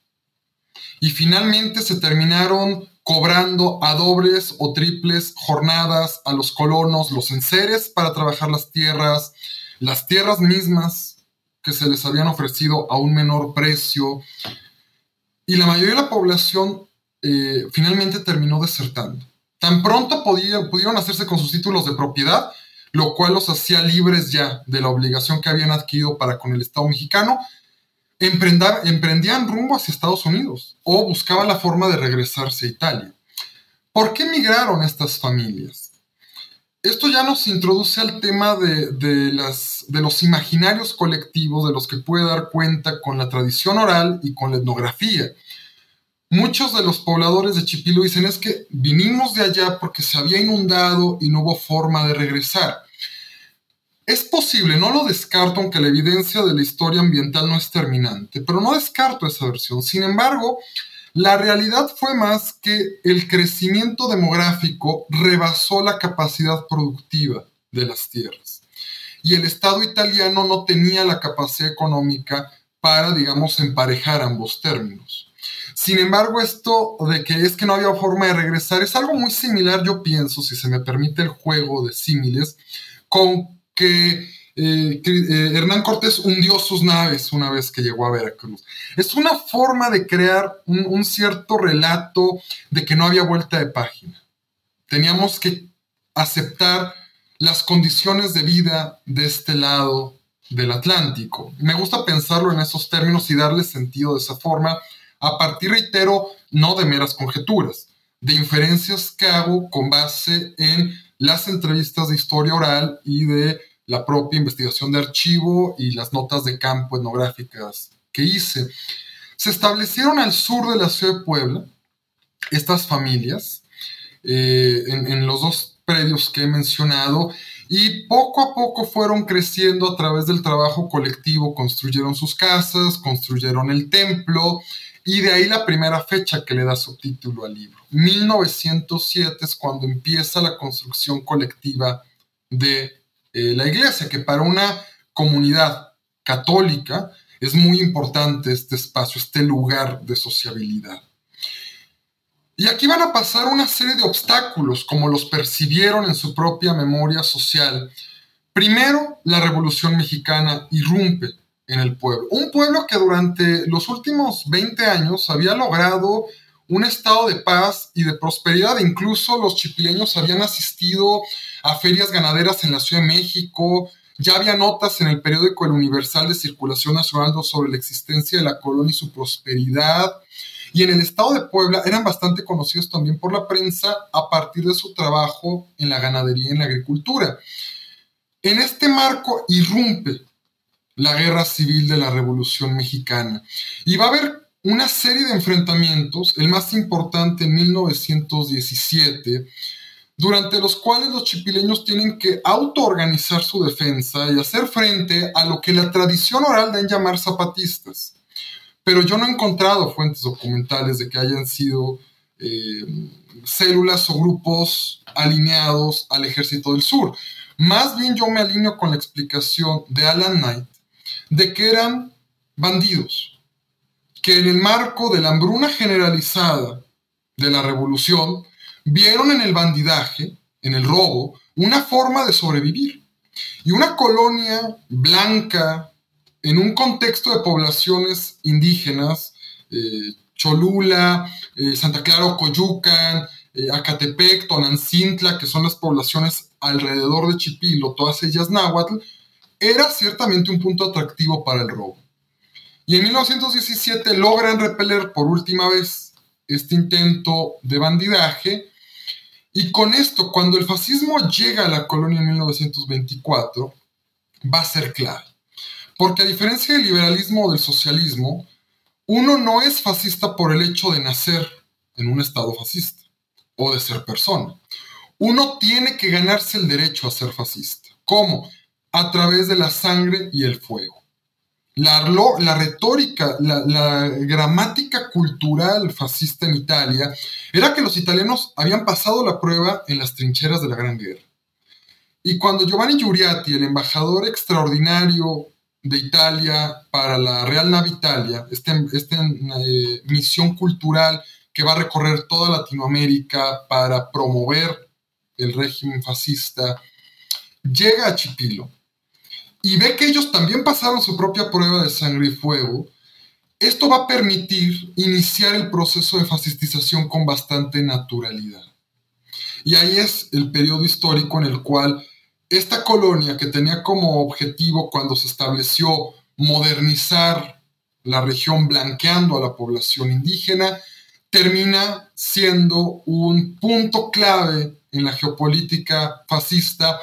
Y finalmente se terminaron cobrando a dobles o triples jornadas a los colonos, los enseres para trabajar las tierras, las tierras mismas que se les habían ofrecido a un menor precio. Y la mayoría de la población eh, finalmente terminó desertando. Tan pronto pudieron hacerse con sus títulos de propiedad, lo cual los hacía libres ya de la obligación que habían adquirido para con el Estado mexicano, emprendían rumbo hacia Estados Unidos o buscaban la forma de regresarse a Italia. ¿Por qué emigraron estas familias? esto ya nos introduce al tema de, de los imaginarios colectivos de los que puede dar cuenta con la tradición oral y con la etnografía. Muchos de los pobladores de Chipilo dicen es que vinimos de allá porque se había inundado y no hubo forma de regresar. Es posible, no lo descarto, aunque la evidencia de la historia ambiental no es terminante, pero no descarto esa versión. Sin embargo, la realidad fue más que el crecimiento demográfico rebasó la capacidad productiva de las tierras. Y el Estado italiano no tenía la capacidad económica para, digamos, emparejar ambos términos. Sin embargo, esto de que es que no había forma de regresar es algo muy similar, yo pienso, si se me permite el juego de símiles, con que eh, eh, Hernán Cortés hundió sus naves una vez que llegó a Veracruz. Es una forma de crear un, cierto relato de que no había vuelta de página. Teníamos que aceptar las condiciones de vida de este lado del Atlántico. Me gusta pensarlo en esos términos y darle sentido de esa forma, a partir, reitero, no de meras conjeturas, de inferencias que hago con base en las entrevistas de historia oral y de la propia investigación de archivo y las notas de campo etnográficas que hice. Se establecieron al sur de la ciudad de Puebla estas familias eh, en, los dos predios que he mencionado y poco a poco fueron creciendo a través del trabajo colectivo, construyeron sus casas, construyeron el templo y de ahí la primera fecha que le da subtítulo al libro. 1907 es cuando empieza la construcción colectiva de eh, la iglesia, que para una comunidad católica es muy importante este espacio, este lugar de sociabilidad. Y aquí van a pasar una serie de obstáculos, como los percibieron en su propia memoria social. Primero, la Revolución Mexicana irrumpe en el pueblo. Un pueblo que durante los últimos 20 años había logrado un estado de paz y de prosperidad. Incluso los chipileños habían asistido a ferias ganaderas en la Ciudad de México. Ya había notas en el periódico El Universal de Circulación Nacional sobre la existencia de la colonia y su prosperidad y en el estado de Puebla eran bastante conocidos también por la prensa a partir de su trabajo en la ganadería y en la agricultura. En este marco irrumpe la guerra civil de la Revolución Mexicana y va a haber una serie de enfrentamientos, el más importante en 1917, durante los cuales los chipileños tienen que autoorganizar su defensa y hacer frente a lo que la tradición oral den llamar zapatistas pero yo no he encontrado fuentes documentales de que hayan sido eh, células o grupos alineados al ejército del sur. Más bien yo me alineo con la explicación de Alan Knight de que eran bandidos, que en el marco de la hambruna generalizada de la revolución vieron en el bandidaje, en el robo, una forma de sobrevivir. Y una colonia blanca, en un contexto de poblaciones indígenas, eh, Cholula, eh, Santa Clara, Coyucan, eh, Acatepec, Tonancintla, que son las poblaciones alrededor de Chipilo, todas ellas náhuatl, era ciertamente un punto atractivo para el robo. Y en 1917 logran repeler por última vez este intento de bandidaje, y con esto, cuando el fascismo llega a la colonia en 1924, va a ser clave. Porque a diferencia del liberalismo o del socialismo, uno no es fascista por el hecho de nacer en un estado fascista o de ser persona. Uno tiene que ganarse el derecho a ser fascista. ¿Cómo? A través de la sangre y el fuego. La, retórica, la, gramática cultural fascista en Italia era que los italianos habían pasado la prueba en las trincheras de la Gran Guerra. Y cuando Giovanni Giuriati, el embajador extraordinario de Italia para la Real Navitalia, esta este, eh, misión cultural que va a recorrer toda Latinoamérica para promover el régimen fascista, llega a Chipilo y ve que ellos también pasaron su propia prueba de sangre y fuego, esto va a permitir iniciar el proceso de fascistización con bastante naturalidad. Y ahí es el periodo histórico en el cual esta colonia que tenía como objetivo cuando se estableció modernizar la región blanqueando a la población indígena, termina siendo un punto clave en la geopolítica fascista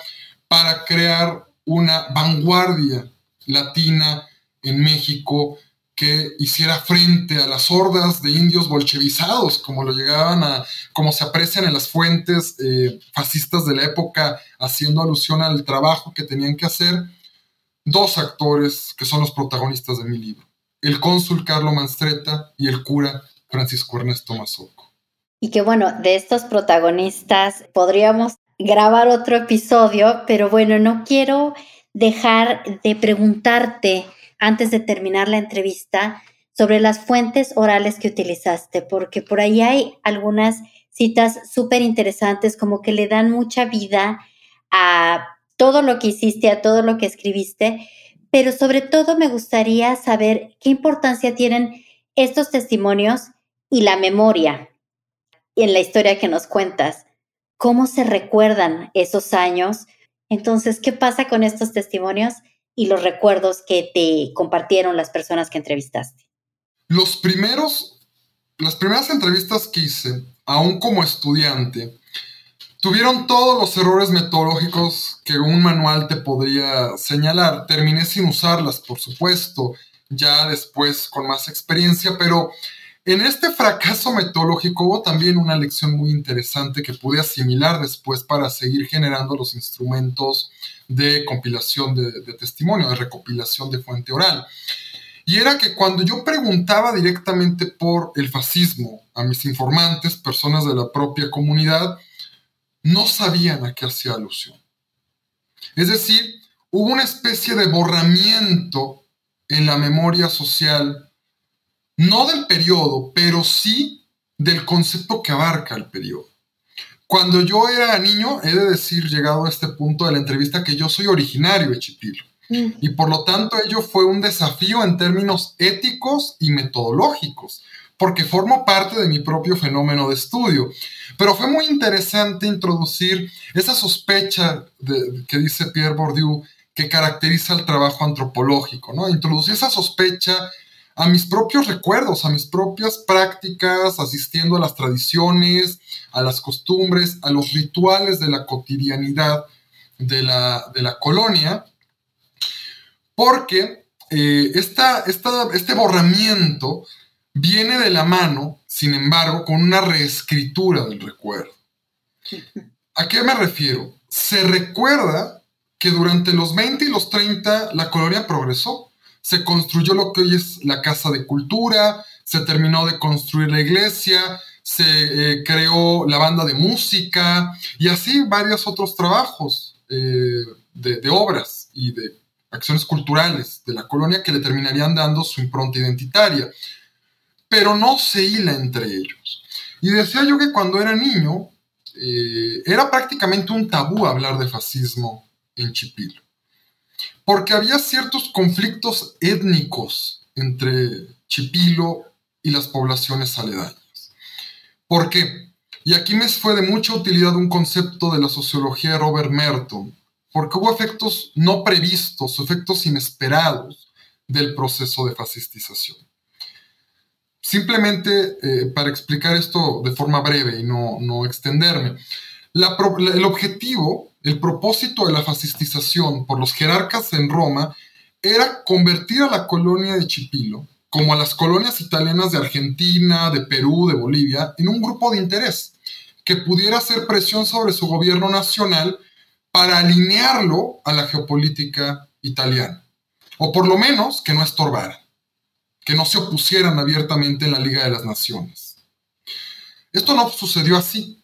para crear una vanguardia latina en México que hiciera frente a las hordas de indios bolchevizados, como lo llegaban a, como se aprecian en las fuentes eh, fascistas de la época, haciendo alusión al trabajo que tenían que hacer, dos actores que son los protagonistas de mi libro, el cónsul Carlo Manstreta y el cura Francisco Ernesto Mazoco. Y que bueno, de estos protagonistas podríamos grabar otro episodio, pero bueno, no quiero dejar de preguntarte antes de terminar la entrevista sobre las fuentes orales que utilizaste, porque por ahí hay algunas citas súper interesantes, como que le dan mucha vida a todo lo que hiciste, a todo lo que escribiste, pero sobre todo me gustaría saber qué importancia tienen estos testimonios y la memoria en la historia que nos cuentas. ¿Cómo se recuerdan esos años? Entonces, ¿qué pasa con estos testimonios? y los recuerdos que te compartieron las personas que entrevistaste? Los primeros, las primeras entrevistas que hice, aún como estudiante, tuvieron todos los errores metodológicos que un manual te podría señalar. Terminé sin usarlas, por supuesto, ya después con más experiencia, pero En este fracaso metodológico hubo también una lección muy interesante que pude asimilar después para seguir generando los instrumentos de compilación de, testimonio, de recopilación de fuente oral. Y era que cuando yo preguntaba directamente por el fascismo a mis informantes, personas de la propia comunidad, no sabían a qué hacía alusión. Es decir, hubo una especie de borramiento en la memoria social, no del periodo, pero sí del concepto que abarca el periodo. Cuando yo era niño, he de decir, llegado a este punto de la entrevista, que yo soy originario de Chipilo. Y por lo tanto ello fue un desafío en términos éticos y metodológicos, porque formo parte de mi propio fenómeno de estudio. Pero fue muy interesante introducir esa sospecha que dice Pierre Bourdieu que caracteriza el trabajo antropológico, ¿no? Introducir esa sospecha a mis propios recuerdos, a mis propias prácticas, asistiendo a las tradiciones, a las costumbres, a los rituales de la cotidianidad de la, de la colonia, porque eh, este borramiento viene de la mano, sin embargo, con una reescritura del recuerdo. [laughs] ¿A qué me refiero? Se recuerda que durante los 20 y los 30 la colonia progresó. Se construyó lo que hoy es la Casa de Cultura, se terminó de construir la iglesia, se eh, creó la banda de música y así varios otros trabajos eh, de obras y de acciones culturales de la colonia que le terminarían dando su impronta identitaria, pero no se hila entre ellos. Y decía yo que cuando era niño eh, era prácticamente un tabú hablar de fascismo en Chipilo, porque había ciertos conflictos étnicos entre Chipilo y las poblaciones aledañas. ¿Por qué? Y aquí me fue de mucha utilidad un concepto de la sociología de Robert Merton, porque hubo efectos no previstos, efectos inesperados del proceso de fascistización. Simplemente eh, para explicar esto de forma breve y no, no extenderme, el objetivo, el propósito de la fascistización por los jerarcas en Roma era convertir a la colonia de Chipilo, como a las colonias italianas de Argentina, de Perú, de Bolivia, en un grupo de interés que pudiera hacer presión sobre su gobierno nacional para alinearlo a la geopolítica italiana. O por lo menos que no estorbaran, que no se opusieran abiertamente en la Liga de las Naciones. Esto no sucedió así,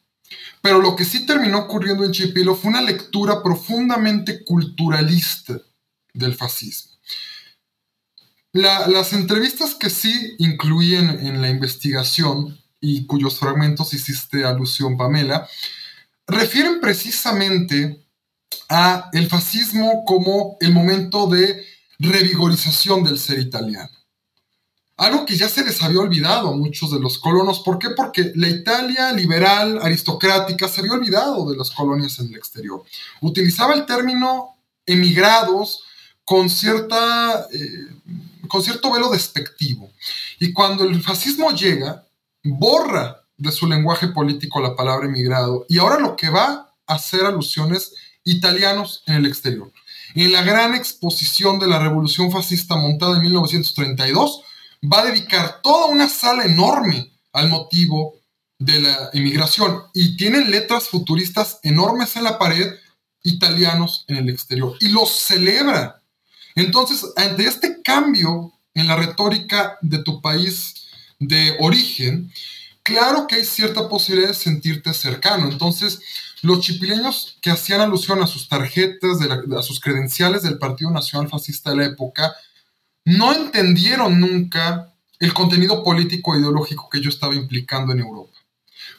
pero lo que sí terminó ocurriendo en Chipilo fue una lectura profundamente culturalista del fascismo. las entrevistas que sí incluían en la investigación y cuyos fragmentos hiciste alusión, Pamela, refieren precisamente a el fascismo como el momento de revigorización del ser italiano. Algo que ya se les había olvidado a muchos de los colonos. ¿Por qué? Porque la Italia liberal, aristocrática, se había olvidado de las colonias en el exterior. Utilizaba el término emigrados con, cierta, eh, con cierto velo despectivo. Y cuando el fascismo llega, borra de su lenguaje político la palabra emigrado. Y ahora lo que va a hacer alusiones italianos en el exterior. En la gran exposición de la Revolución Fascista montada en 1932, va a dedicar toda una sala enorme al motivo de la emigración y tienen letras futuristas enormes en la pared, italianos en el exterior, y los celebra. Entonces, ante este cambio en la retórica de tu país de origen, claro que hay cierta posibilidad de sentirte cercano. Entonces, los chipileños que hacían alusión a sus tarjetas, a sus credenciales del Partido Nacional Fascista de la época, no entendieron nunca el contenido político e ideológico que yo estaba implicando en Europa.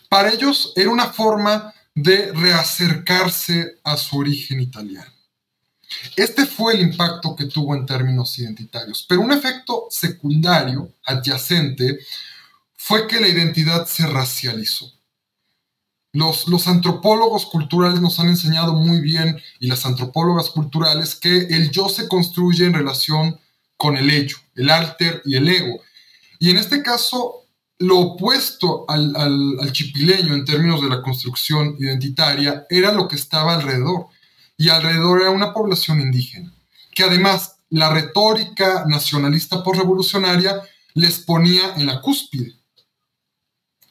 Para ellos era una forma de reacercarse a su origen italiano. Este fue el impacto que tuvo en términos identitarios, pero un efecto secundario, adyacente, fue que la identidad se racializó. Los, antropólogos culturales nos han enseñado muy bien, y las antropólogas culturales, que el yo se construye en relación con el ello, el alter y el ego. Y en este caso, lo opuesto al, al, chipileño en términos de la construcción identitaria era lo que estaba alrededor. Y alrededor era una población indígena, que además la retórica nacionalista por revolucionaria les ponía en la cúspide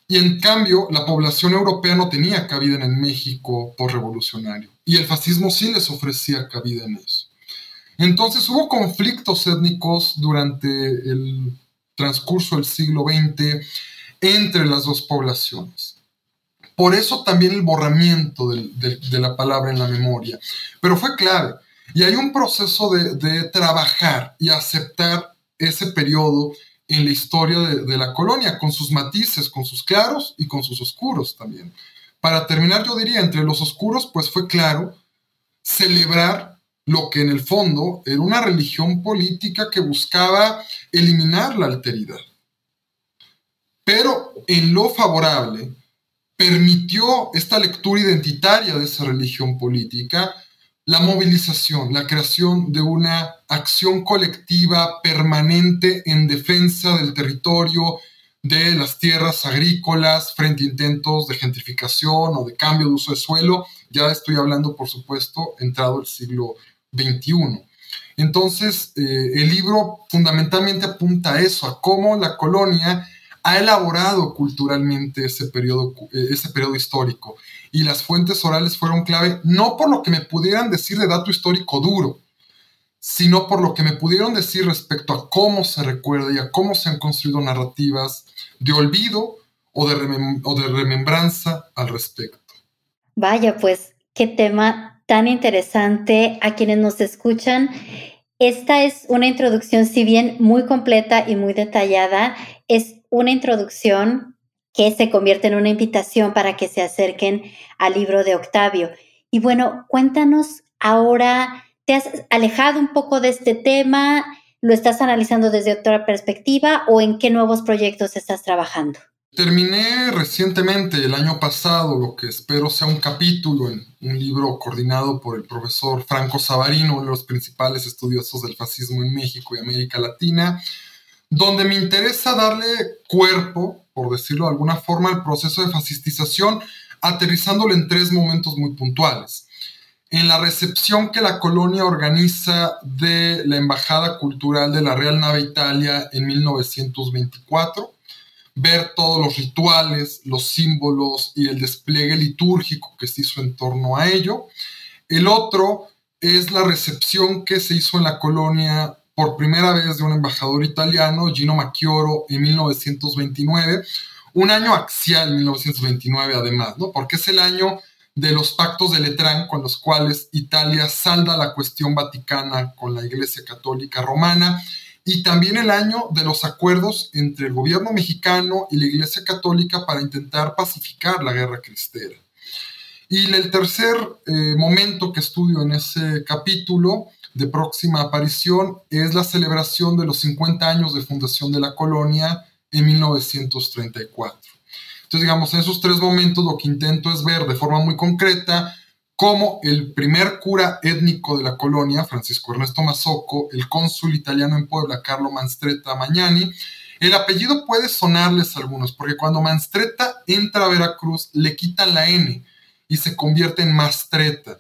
Y en cambio, la población europea no tenía cabida en el México revolucionario Y el fascismo sí les ofrecía cabida en eso. Entonces hubo conflictos étnicos durante el transcurso del siglo XX entre las dos poblaciones. Por eso también el borramiento de la palabra en la memoria. Pero fue clave. Y hay un proceso de, trabajar y aceptar ese periodo en la historia de, la colonia, con sus matices, con sus claros y con sus oscuros también. Para terminar, yo diría, entre los oscuros, pues fue claro celebrar lo que en el fondo era una religión política que buscaba eliminar la alteridad. Pero en lo favorable, permitió esta lectura identitaria de esa religión política la movilización, la creación de una acción colectiva permanente en defensa del territorio, de las tierras agrícolas frente a intentos de gentrificación o de cambio de uso de suelo. Ya estoy hablando, por supuesto, entrado el siglo XXI. Entonces, eh, el libro fundamentalmente apunta a eso, a cómo la colonia ha elaborado culturalmente ese periodo, eh, ese periodo histórico. Y las fuentes orales fueron clave, no por lo que me pudieran decir de dato histórico duro, sino por lo que me pudieron decir respecto a cómo se recuerda y a cómo se han construido narrativas de olvido o de, o de remembranza al respecto. Vaya, pues qué tema tan interesante a quienes nos escuchan. Esta es una introducción, si bien muy completa y muy detallada, es una introducción que se convierte en una invitación para que se acerquen al libro de Octavio. Y bueno, cuéntanos ahora, ¿te has alejado un poco de este tema? ¿Lo estás analizando desde otra perspectiva o en qué nuevos proyectos estás trabajando? Terminé recientemente, el año pasado, lo que espero sea un capítulo en un libro coordinado por el profesor Franco Savarino, uno de los principales estudiosos del fascismo en México y América Latina, donde me interesa darle cuerpo, por decirlo de alguna forma, al proceso de fascistización, aterrizándolo en tres momentos muy puntuales. En la recepción que la colonia organiza de la Embajada Cultural de la Real Nave Italia en 1924, ver todos los rituales, los símbolos y el despliegue litúrgico que se hizo en torno a ello. El otro es la recepción que se hizo en la colonia por primera vez de un embajador italiano, Gino Macchioro, en 1929, un año axial, 1929 además, ¿no? Porque es el año de los pactos de Letrán, con los cuales Italia salda la cuestión vaticana con la Iglesia Católica Romana, y también el año de los acuerdos entre el gobierno mexicano y la Iglesia Católica para intentar pacificar la guerra cristera. Y el tercer eh, momento que estudio en ese capítulo de próxima aparición es la celebración de los 50 años de fundación de la colonia en 1934. Entonces, digamos, en esos tres momentos lo que intento es ver de forma muy concreta cómo el primer cura étnico de la colonia, Francisco Ernesto Mazzocco, el cónsul italiano en Puebla, Carlo Manstretta Magnani, el apellido puede sonarles a algunos, porque cuando Manstretta entra a Veracruz, le quitan la N y se convierte en Mastretta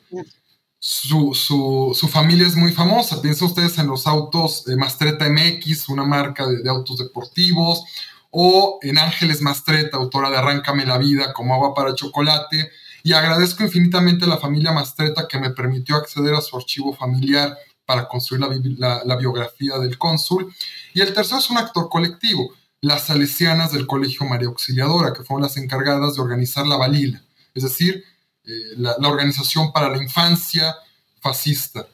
su, familia es muy famosa. Piensen ustedes en los autos Mastreta MX, una marca de, autos deportivos, o en Ángeles Mastreta, autora de Arráncame la vida como agua para chocolate. Y agradezco infinitamente a la familia Mastreta que me permitió acceder a su archivo familiar para construir la, la biografía del cónsul. Y el tercero es un actor colectivo, las salesianas del Colegio María Auxiliadora, que fueron las encargadas de organizar la valila, es decir, eh, la, organización para la infancia fascista.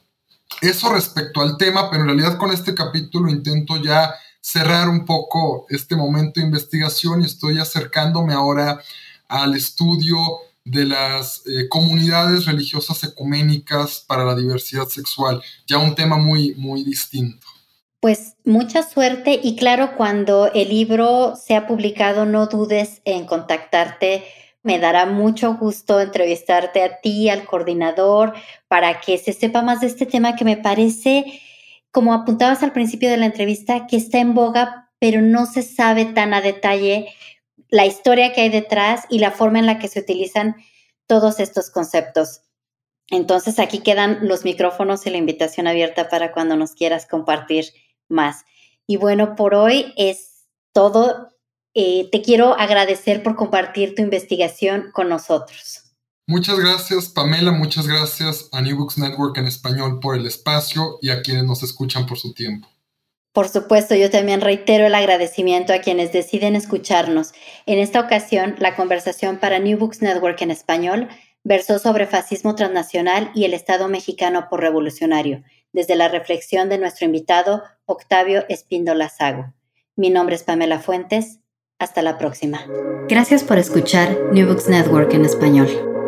Eso respecto al tema, pero en realidad con este capítulo intento ya cerrar un poco este momento de investigación y estoy acercándome ahora al estudio de las eh, comunidades religiosas ecuménicas para la diversidad sexual, ya un tema muy, muy distinto. Pues mucha suerte y claro, cuando el libro sea publicado, no dudes en contactarte me dará mucho gusto entrevistarte a ti, al coordinador, para que se sepa más de este tema que me parece, como apuntabas al principio de la entrevista, que está en boga, pero no se sabe tan a detalle la historia que hay detrás y la forma en la que se utilizan todos estos conceptos. Entonces aquí quedan los micrófonos y la invitación abierta para cuando nos quieras compartir más. Y bueno, por hoy es todo eh, te quiero agradecer por compartir tu investigación con nosotros. Muchas gracias, Pamela. Muchas gracias a New Books Network en español por el espacio y a quienes nos escuchan por su tiempo. Por supuesto, yo también reitero el agradecimiento a quienes deciden escucharnos. En esta ocasión, la conversación para New Books Network en español versó sobre fascismo transnacional y el Estado mexicano por revolucionario, desde la reflexión de nuestro invitado Octavio Espíndola Sago. Mi nombre es Pamela Fuentes. Hasta la próxima. Gracias por escuchar New Books Network en español.